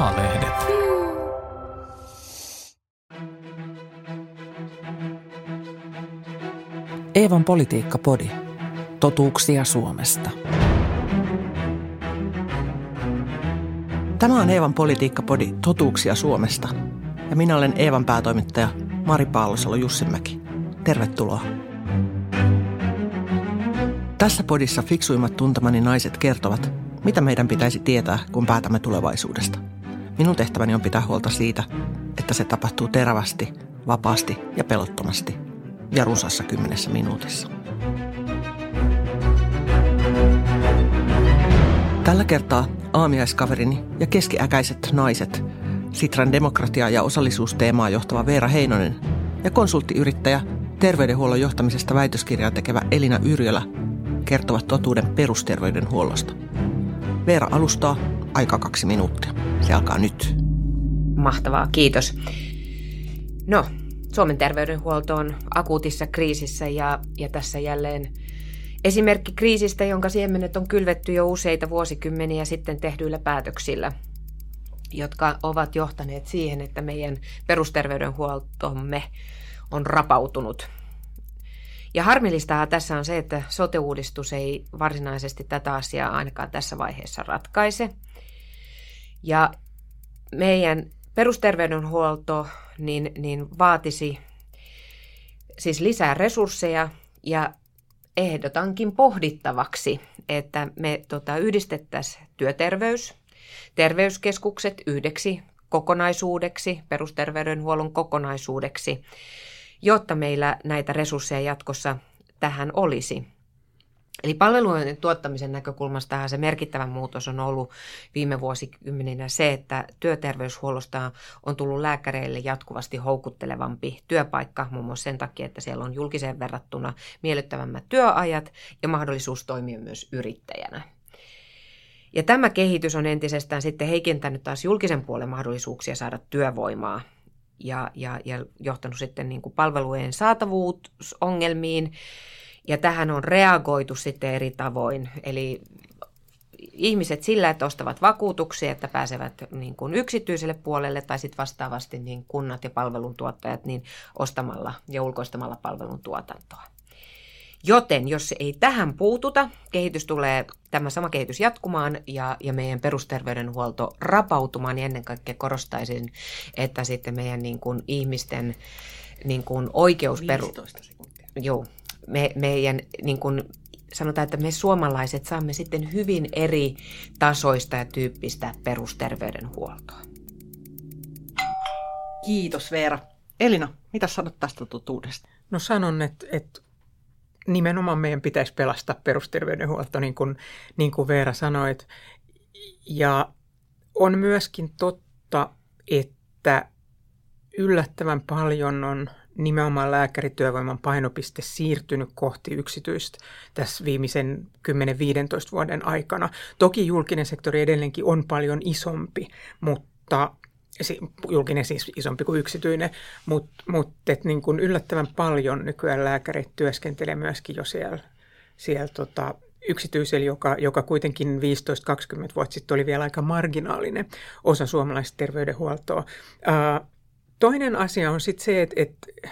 A-lehdet. Eevan politiikka-podi. Totuuksia Suomesta. Tämä on Eevan politiikka-podi Totuuksia Suomesta. Ja minä olen Eevan päätoimittaja Mari Paallosalo Jussinmäki. Tervetuloa. Tässä podissa fiksuimmat tuntemani naiset kertovat, mitä meidän pitäisi tietää, kun päätämme tulevaisuudesta. Minun tehtäväni on pitää huolta siitä, että se tapahtuu terävästi, vapaasti ja pelottomasti ja runsassa kymmenessä minuutissa. Tällä kertaa aamiaiskaverini ja keskiäkäiset naiset, Sitran demokratia- ja osallisuusteemaa johtava Veera Heinonen ja konsulttiyrittäjä, terveydenhuollon johtamisesta väitöskirjaa tekevä Elina Yrjölä kertovat totuuden perusterveydenhuollosta. Veera alustaa, aika kaksi minuuttia. Se alkaa nyt. Mahtavaa, kiitos. No, Suomen terveydenhuolto on akuutissa kriisissä ja, ja tässä jälleen esimerkki kriisistä, jonka siemenet on kylvetty jo useita vuosikymmeniä sitten tehdyillä päätöksillä, jotka ovat johtaneet siihen, että meidän perusterveydenhuoltomme on rapautunut. Ja harmillista tässä on se, että sote-uudistus ei varsinaisesti tätä asiaa ainakaan tässä vaiheessa ratkaise. Ja meidän perusterveydenhuolto niin, niin vaatisi siis lisää resursseja ja ehdotankin pohdittavaksi, että me tota, yhdistettäisiin työterveys, terveyskeskukset yhdeksi kokonaisuudeksi, perusterveydenhuollon kokonaisuudeksi, jotta meillä näitä resursseja jatkossa tähän olisi. Eli palvelujen tuottamisen näkökulmasta se merkittävä muutos on ollut viime vuosikymmeninä se, että työterveyshuollosta on tullut lääkäreille jatkuvasti houkuttelevampi työpaikka, muun muassa sen takia, että siellä on julkiseen verrattuna miellyttävämmät työajat ja mahdollisuus toimia myös yrittäjänä. Ja tämä kehitys on entisestään sitten heikentänyt taas julkisen puolen mahdollisuuksia saada työvoimaa ja, ja, ja johtanut sitten niin kuin palvelujen saatavuusongelmiin. Ja tähän on reagoitu sitten eri tavoin. Eli ihmiset sillä, että ostavat vakuutuksia, että pääsevät niin kuin yksityiselle puolelle tai sitten vastaavasti niin kunnat ja palveluntuottajat niin ostamalla ja ulkoistamalla palveluntuotantoa. Joten jos ei tähän puututa, kehitys tulee, tämä sama kehitys jatkumaan ja, ja meidän perusterveydenhuolto rapautumaan, niin ennen kaikkea korostaisin, että sitten meidän niin kuin ihmisten niin kuin oikeusperu... Joo, me, meidän niin kuin, sanotaan, että me suomalaiset saamme sitten hyvin eri tasoista ja tyyppistä perusterveydenhuoltoa. Kiitos Veera. Elina, mitä sanot tästä totuudesta? No sanon, että, että nimenomaan meidän pitäisi pelastaa perusterveydenhuolto, niin kuin, niin kuin Veera sanoi. Ja on myöskin totta, että yllättävän paljon on nimenomaan lääkärityövoiman painopiste siirtynyt kohti yksityistä tässä viimeisen 10-15 vuoden aikana. Toki julkinen sektori edelleenkin on paljon isompi, mutta julkinen siis isompi kuin yksityinen, mutta mut, niin kuin yllättävän paljon nykyään lääkärit työskentelee myöskin jo siellä, siellä tota, yksityisellä, joka, joka kuitenkin 15-20 vuotta sitten oli vielä aika marginaalinen osa suomalaista terveydenhuoltoa. Ää, toinen asia on sitten se, että, että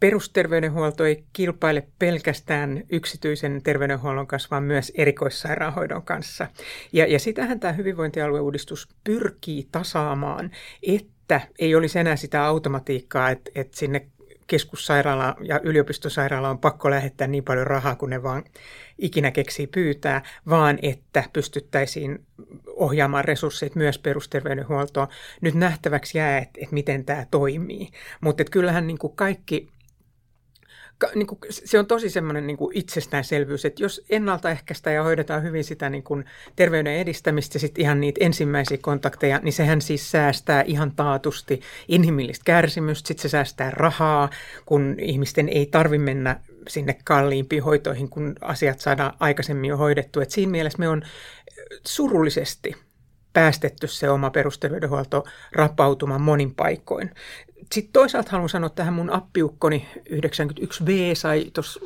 perusterveydenhuolto ei kilpaile pelkästään yksityisen terveydenhuollon kanssa, vaan myös erikoissairaanhoidon kanssa. Ja, ja sitähän tämä hyvinvointialueuudistus pyrkii tasaamaan, että ei olisi enää sitä automatiikkaa, että, että sinne keskussairaala ja yliopistosairaala on pakko lähettää niin paljon rahaa, kun ne vaan ikinä keksii pyytää, vaan että pystyttäisiin ohjaamaan resursseja myös perusterveydenhuoltoon. Nyt nähtäväksi jää, että, että miten tämä toimii. Mutta kyllähän niin kuin kaikki niin kuin, se on tosi semmoinen niin kuin itsestäänselvyys, että jos ennaltaehkäistä ja hoidetaan hyvin sitä niin kuin terveyden edistämistä ja sitten ihan niitä ensimmäisiä kontakteja, niin sehän siis säästää ihan taatusti inhimillistä kärsimystä, sitten se säästää rahaa, kun ihmisten ei tarvi mennä sinne kalliimpiin hoitoihin, kun asiat saadaan aikaisemmin jo hoidettu. Et siinä mielessä me on surullisesti päästetty se oma perusterveydenhuolto rappautumaan monin paikoin. Sitten toisaalta haluan sanoa tähän mun appiukkoni 91V sai tuossa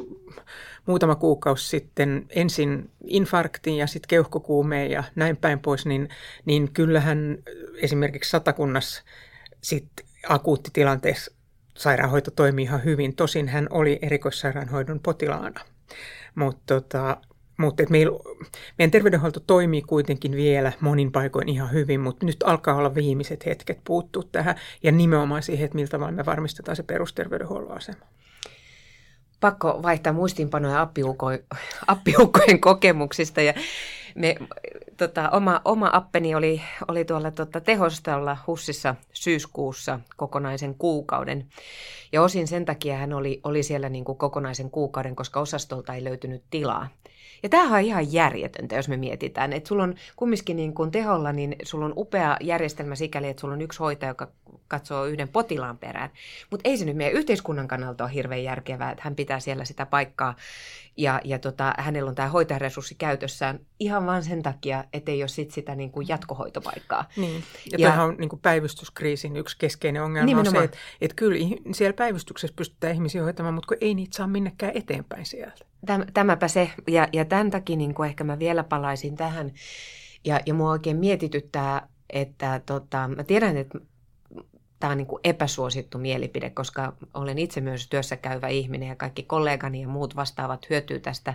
muutama kuukausi sitten ensin infarktin ja sitten keuhkokuumeen ja näin päin pois, niin, niin kyllähän esimerkiksi satakunnassa sitten akuuttitilanteessa sairaanhoito toimii ihan hyvin. Tosin hän oli erikoissairaanhoidon potilaana. Mutta tota, mutta meillä, meidän terveydenhuolto toimii kuitenkin vielä monin paikoin ihan hyvin, mutta nyt alkaa olla viimeiset hetket puuttua tähän ja nimenomaan siihen, että miltä tavalla me varmistetaan se perusterveydenhuollon asema. Pakko vaihtaa muistiinpanoja appiukkojen kokemuksista ja me, tota, oma, oma appeni oli, oli tuolla tota, tehostolla Hussissa syyskuussa kokonaisen kuukauden. Ja osin sen takia hän oli, oli siellä niin kuin kokonaisen kuukauden, koska osastolta ei löytynyt tilaa. Ja tämähän on ihan järjetöntä, jos me mietitään, että sulla on kumminkin niin teholla, niin sulla on upea järjestelmä sikäli, että sulla on yksi hoitaja, joka katsoo yhden potilaan perään. Mutta ei se nyt meidän yhteiskunnan kannalta ole hirveän järkevää, että hän pitää siellä sitä paikkaa ja, ja tota, hänellä on tämä hoitajaresurssi käytössään ihan vain sen takia, että ei ole sit sitä niin kuin jatkohoitopaikkaa. Niin. Ja, ja tämähän on niin kuin päivystyskriisin yksi keskeinen ongelma nimenomaan. on se, että, että kyllä siellä päivystyksessä pystytään ihmisiä hoitamaan, mutta kun ei niitä saa minnekään eteenpäin sieltä. Täm, tämäpä se, ja, ja tämän takia niin kuin ehkä mä vielä palaisin tähän, ja, ja mua oikein mietityttää, että tota, mä tiedän, että tämä on niin kuin epäsuosittu mielipide, koska olen itse myös työssä käyvä ihminen ja kaikki kollegani ja muut vastaavat hyötyy tästä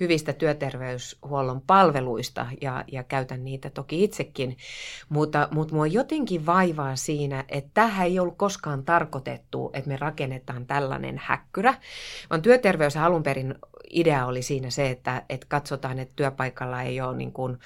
hyvistä työterveyshuollon palveluista ja, ja käytän niitä toki itsekin. Mutta, mutta mua jotenkin vaivaa siinä, että tähän ei ollut koskaan tarkoitettu, että me rakennetaan tällainen häkkyrä, vaan työterveys alun perin idea oli siinä se, että, että katsotaan, että työpaikalla ei ole niin kuin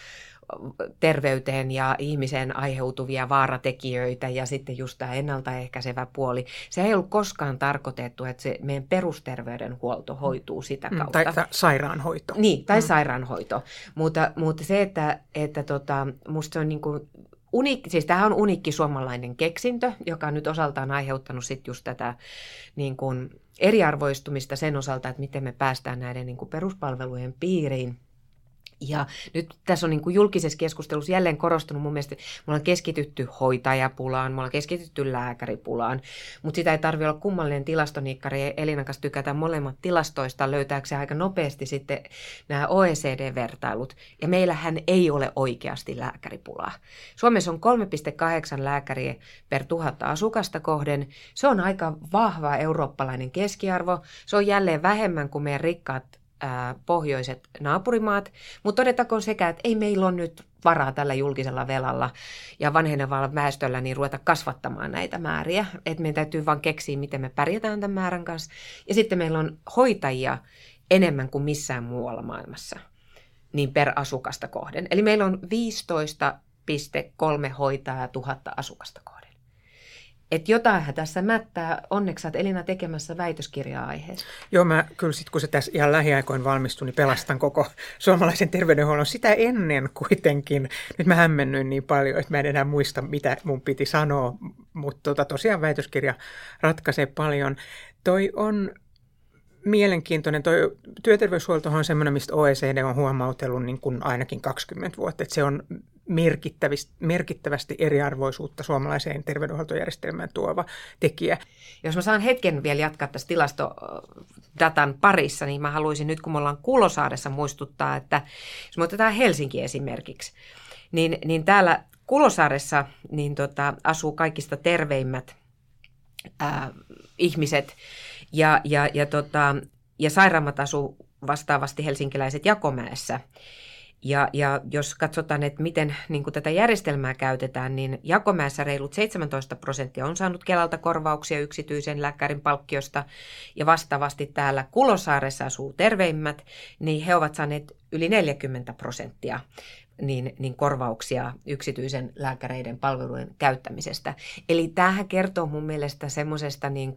terveyteen ja ihmiseen aiheutuvia vaaratekijöitä ja sitten just tämä ennaltaehkäisevä puoli. Se ei ollut koskaan tarkoitettu, että se meidän perusterveydenhuolto hoituu sitä mm, kautta. Mm, tai sairaanhoito. Niin, tai mm. sairaanhoito. Mutta, mutta se, että, että tota, musta se on niin kuin Unik, siis tämä on unikki suomalainen keksintö, joka on nyt osaltaan aiheuttanut sit just tätä niin kuin eriarvoistumista sen osalta, että miten me päästään näiden niin kuin peruspalvelujen piiriin – ja nyt tässä on niin kuin julkisessa keskustelussa jälleen korostunut mun mielestä, me ollaan keskitytty hoitajapulaan, me ollaan keskitytty lääkäripulaan, mutta sitä ei tarvitse olla kummallinen tilastoniikkari. Elina kanssa tykätään molemmat tilastoista löytääkseen aika nopeasti sitten nämä OECD-vertailut. Ja meillähän ei ole oikeasti lääkäripulaa. Suomessa on 3,8 lääkäriä per tuhatta asukasta kohden. Se on aika vahva eurooppalainen keskiarvo. Se on jälleen vähemmän kuin meidän rikkaat ää, pohjoiset naapurimaat, mutta todettakoon sekä, että ei meillä ole nyt varaa tällä julkisella velalla ja vanhenevalla väestöllä niin ruveta kasvattamaan näitä määriä. Että meidän täytyy vaan keksiä, miten me pärjätään tämän määrän kanssa. Ja sitten meillä on hoitajia enemmän kuin missään muualla maailmassa niin per asukasta kohden. Eli meillä on 15,3 hoitajaa tuhatta asukasta kohden. Että jotainhan tässä mättää. Onneksi olet Elina tekemässä väitöskirjaa aiheesta. Joo, mä kyllä sitten kun se tässä ihan lähiaikoin valmistui, niin pelastan koko suomalaisen terveydenhuollon. Sitä ennen kuitenkin, nyt mä hämmennyin niin paljon, että mä en enää muista, mitä mun piti sanoa, mutta tota, tosiaan väitöskirja ratkaisee paljon. Toi on mielenkiintoinen. Toi työterveyshuolto on semmoinen, mistä OECD on huomautellut niin kuin ainakin 20 vuotta, että se on merkittävästi eriarvoisuutta suomalaiseen terveydenhuoltojärjestelmään tuova tekijä. Jos mä saan hetken vielä jatkaa tässä tilastodatan parissa, niin mä haluaisin nyt, kun me ollaan Kulosaaressa muistuttaa, että jos me otetaan Helsinki esimerkiksi, niin, niin täällä Kulosaaressa niin tota, asuu kaikista terveimmät ää, ihmiset ja, ja, ja, tota, ja sairaammat asuu vastaavasti helsinkiläiset Jakomäessä. Ja, ja jos katsotaan, että miten niin tätä järjestelmää käytetään, niin Jakomäessä reilut 17 prosenttia on saanut Kelalta korvauksia yksityisen lääkärin palkkiosta. Ja vastaavasti täällä Kulosaaressa asuu terveimmät, niin he ovat saaneet yli 40 prosenttia niin, niin korvauksia yksityisen lääkäreiden palvelujen käyttämisestä. Eli tämähän kertoo mun mielestä semmoisesta niin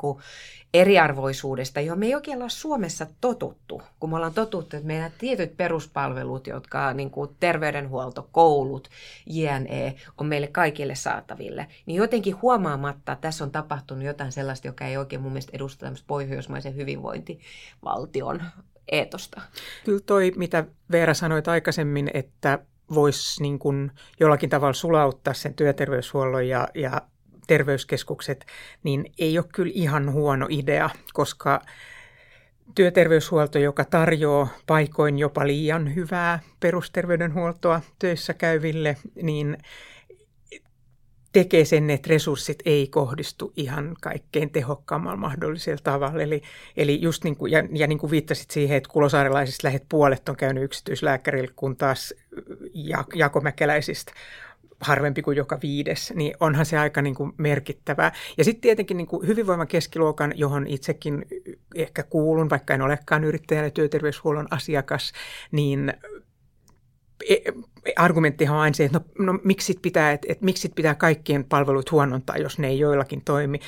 eriarvoisuudesta, johon me ei oikein olla Suomessa totuttu, kun me ollaan totuttu, että meidän tietyt peruspalvelut, jotka niin kuin terveydenhuolto, koulut, JNE, on meille kaikille saataville, niin jotenkin huomaamatta tässä on tapahtunut jotain sellaista, joka ei oikein mun mielestä edusta tämmöistä pohjoismaisen hyvinvointivaltion eetosta. Kyllä toi, mitä Veera sanoit aikaisemmin, että voisi niin kuin jollakin tavalla sulauttaa sen työterveyshuollon ja, ja terveyskeskukset, niin ei ole kyllä ihan huono idea, koska työterveyshuolto, joka tarjoaa paikoin jopa liian hyvää perusterveydenhuoltoa töissä käyville, niin tekee sen, että resurssit ei kohdistu ihan kaikkein tehokkaammalla mahdollisella tavalla. Eli, eli just niin kuin, ja, ja niin kuin viittasit siihen, että kulosaarelaisista lähet puolet on käynyt yksityislääkärillä, kun taas jakomäkeläisistä harvempi kuin joka viides, niin onhan se aika niin kuin merkittävää. Ja sitten tietenkin niin kuin hyvinvoiman keskiluokan, johon itsekin ehkä kuulun, vaikka en olekaan yrittäjän ja työterveyshuollon asiakas, niin e, argumenttihan on aina se, että no, no miksi, pitää, että, että miksi pitää kaikkien palvelut huonontaa, jos ne ei joillakin toimi.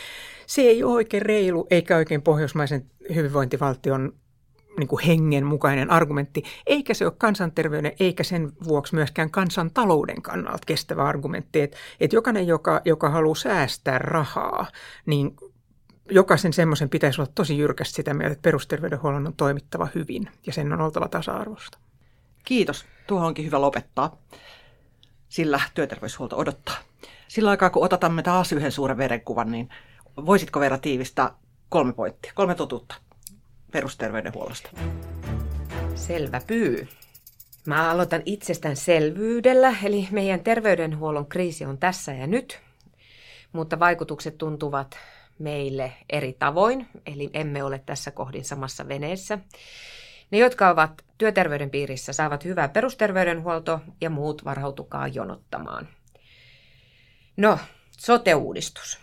Se ei ole oikein reilu eikä oikein pohjoismaisen hyvinvointivaltion niin kuin hengen mukainen argumentti, eikä se ole kansanterveyden eikä sen vuoksi myöskään kansantalouden kannalta kestävä argumentti. Että, että jokainen, joka, joka haluaa säästää rahaa, niin jokaisen semmoisen pitäisi olla tosi jyrkästi sitä mieltä, että perusterveydenhuollon on toimittava hyvin ja sen on oltava tasa-arvosta. Kiitos. Tuohon onkin hyvä lopettaa, sillä työterveyshuolto odottaa. Sillä aikaa, kun otamme taas yhden suuren verenkuvan, niin voisitko Veera tiivistää kolme pointtia, kolme totuutta perusterveydenhuollosta? Selvä pyy. Mä aloitan itsestäänselvyydellä, eli meidän terveydenhuollon kriisi on tässä ja nyt, mutta vaikutukset tuntuvat meille eri tavoin, eli emme ole tässä kohdin samassa veneessä. Ne, jotka ovat työterveyden piirissä, saavat hyvää perusterveydenhuolto ja muut varautukaa jonottamaan. No, sote-uudistus.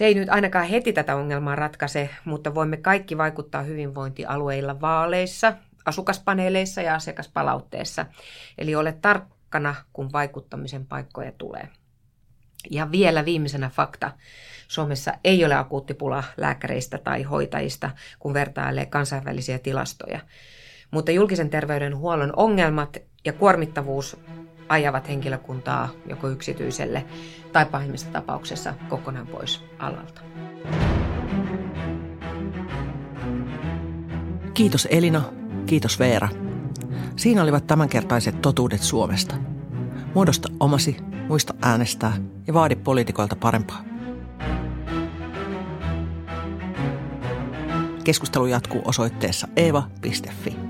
Se ei nyt ainakaan heti tätä ongelmaa ratkaise, mutta voimme kaikki vaikuttaa hyvinvointialueilla vaaleissa, asukaspaneeleissa ja asiakaspalautteessa. Eli ole tarkkana, kun vaikuttamisen paikkoja tulee. Ja vielä viimeisenä fakta. Suomessa ei ole akuuttipula lääkäreistä tai hoitajista, kun vertailee kansainvälisiä tilastoja. Mutta julkisen terveydenhuollon ongelmat ja kuormittavuus ajavat henkilökuntaa joko yksityiselle tai pahimmissa tapauksessa kokonaan pois alalta. Kiitos Elina, kiitos Veera. Siinä olivat tämänkertaiset totuudet Suomesta. Muodosta omasi, muista äänestää ja vaadi poliitikoilta parempaa. Keskustelu jatkuu osoitteessa eeva.fi.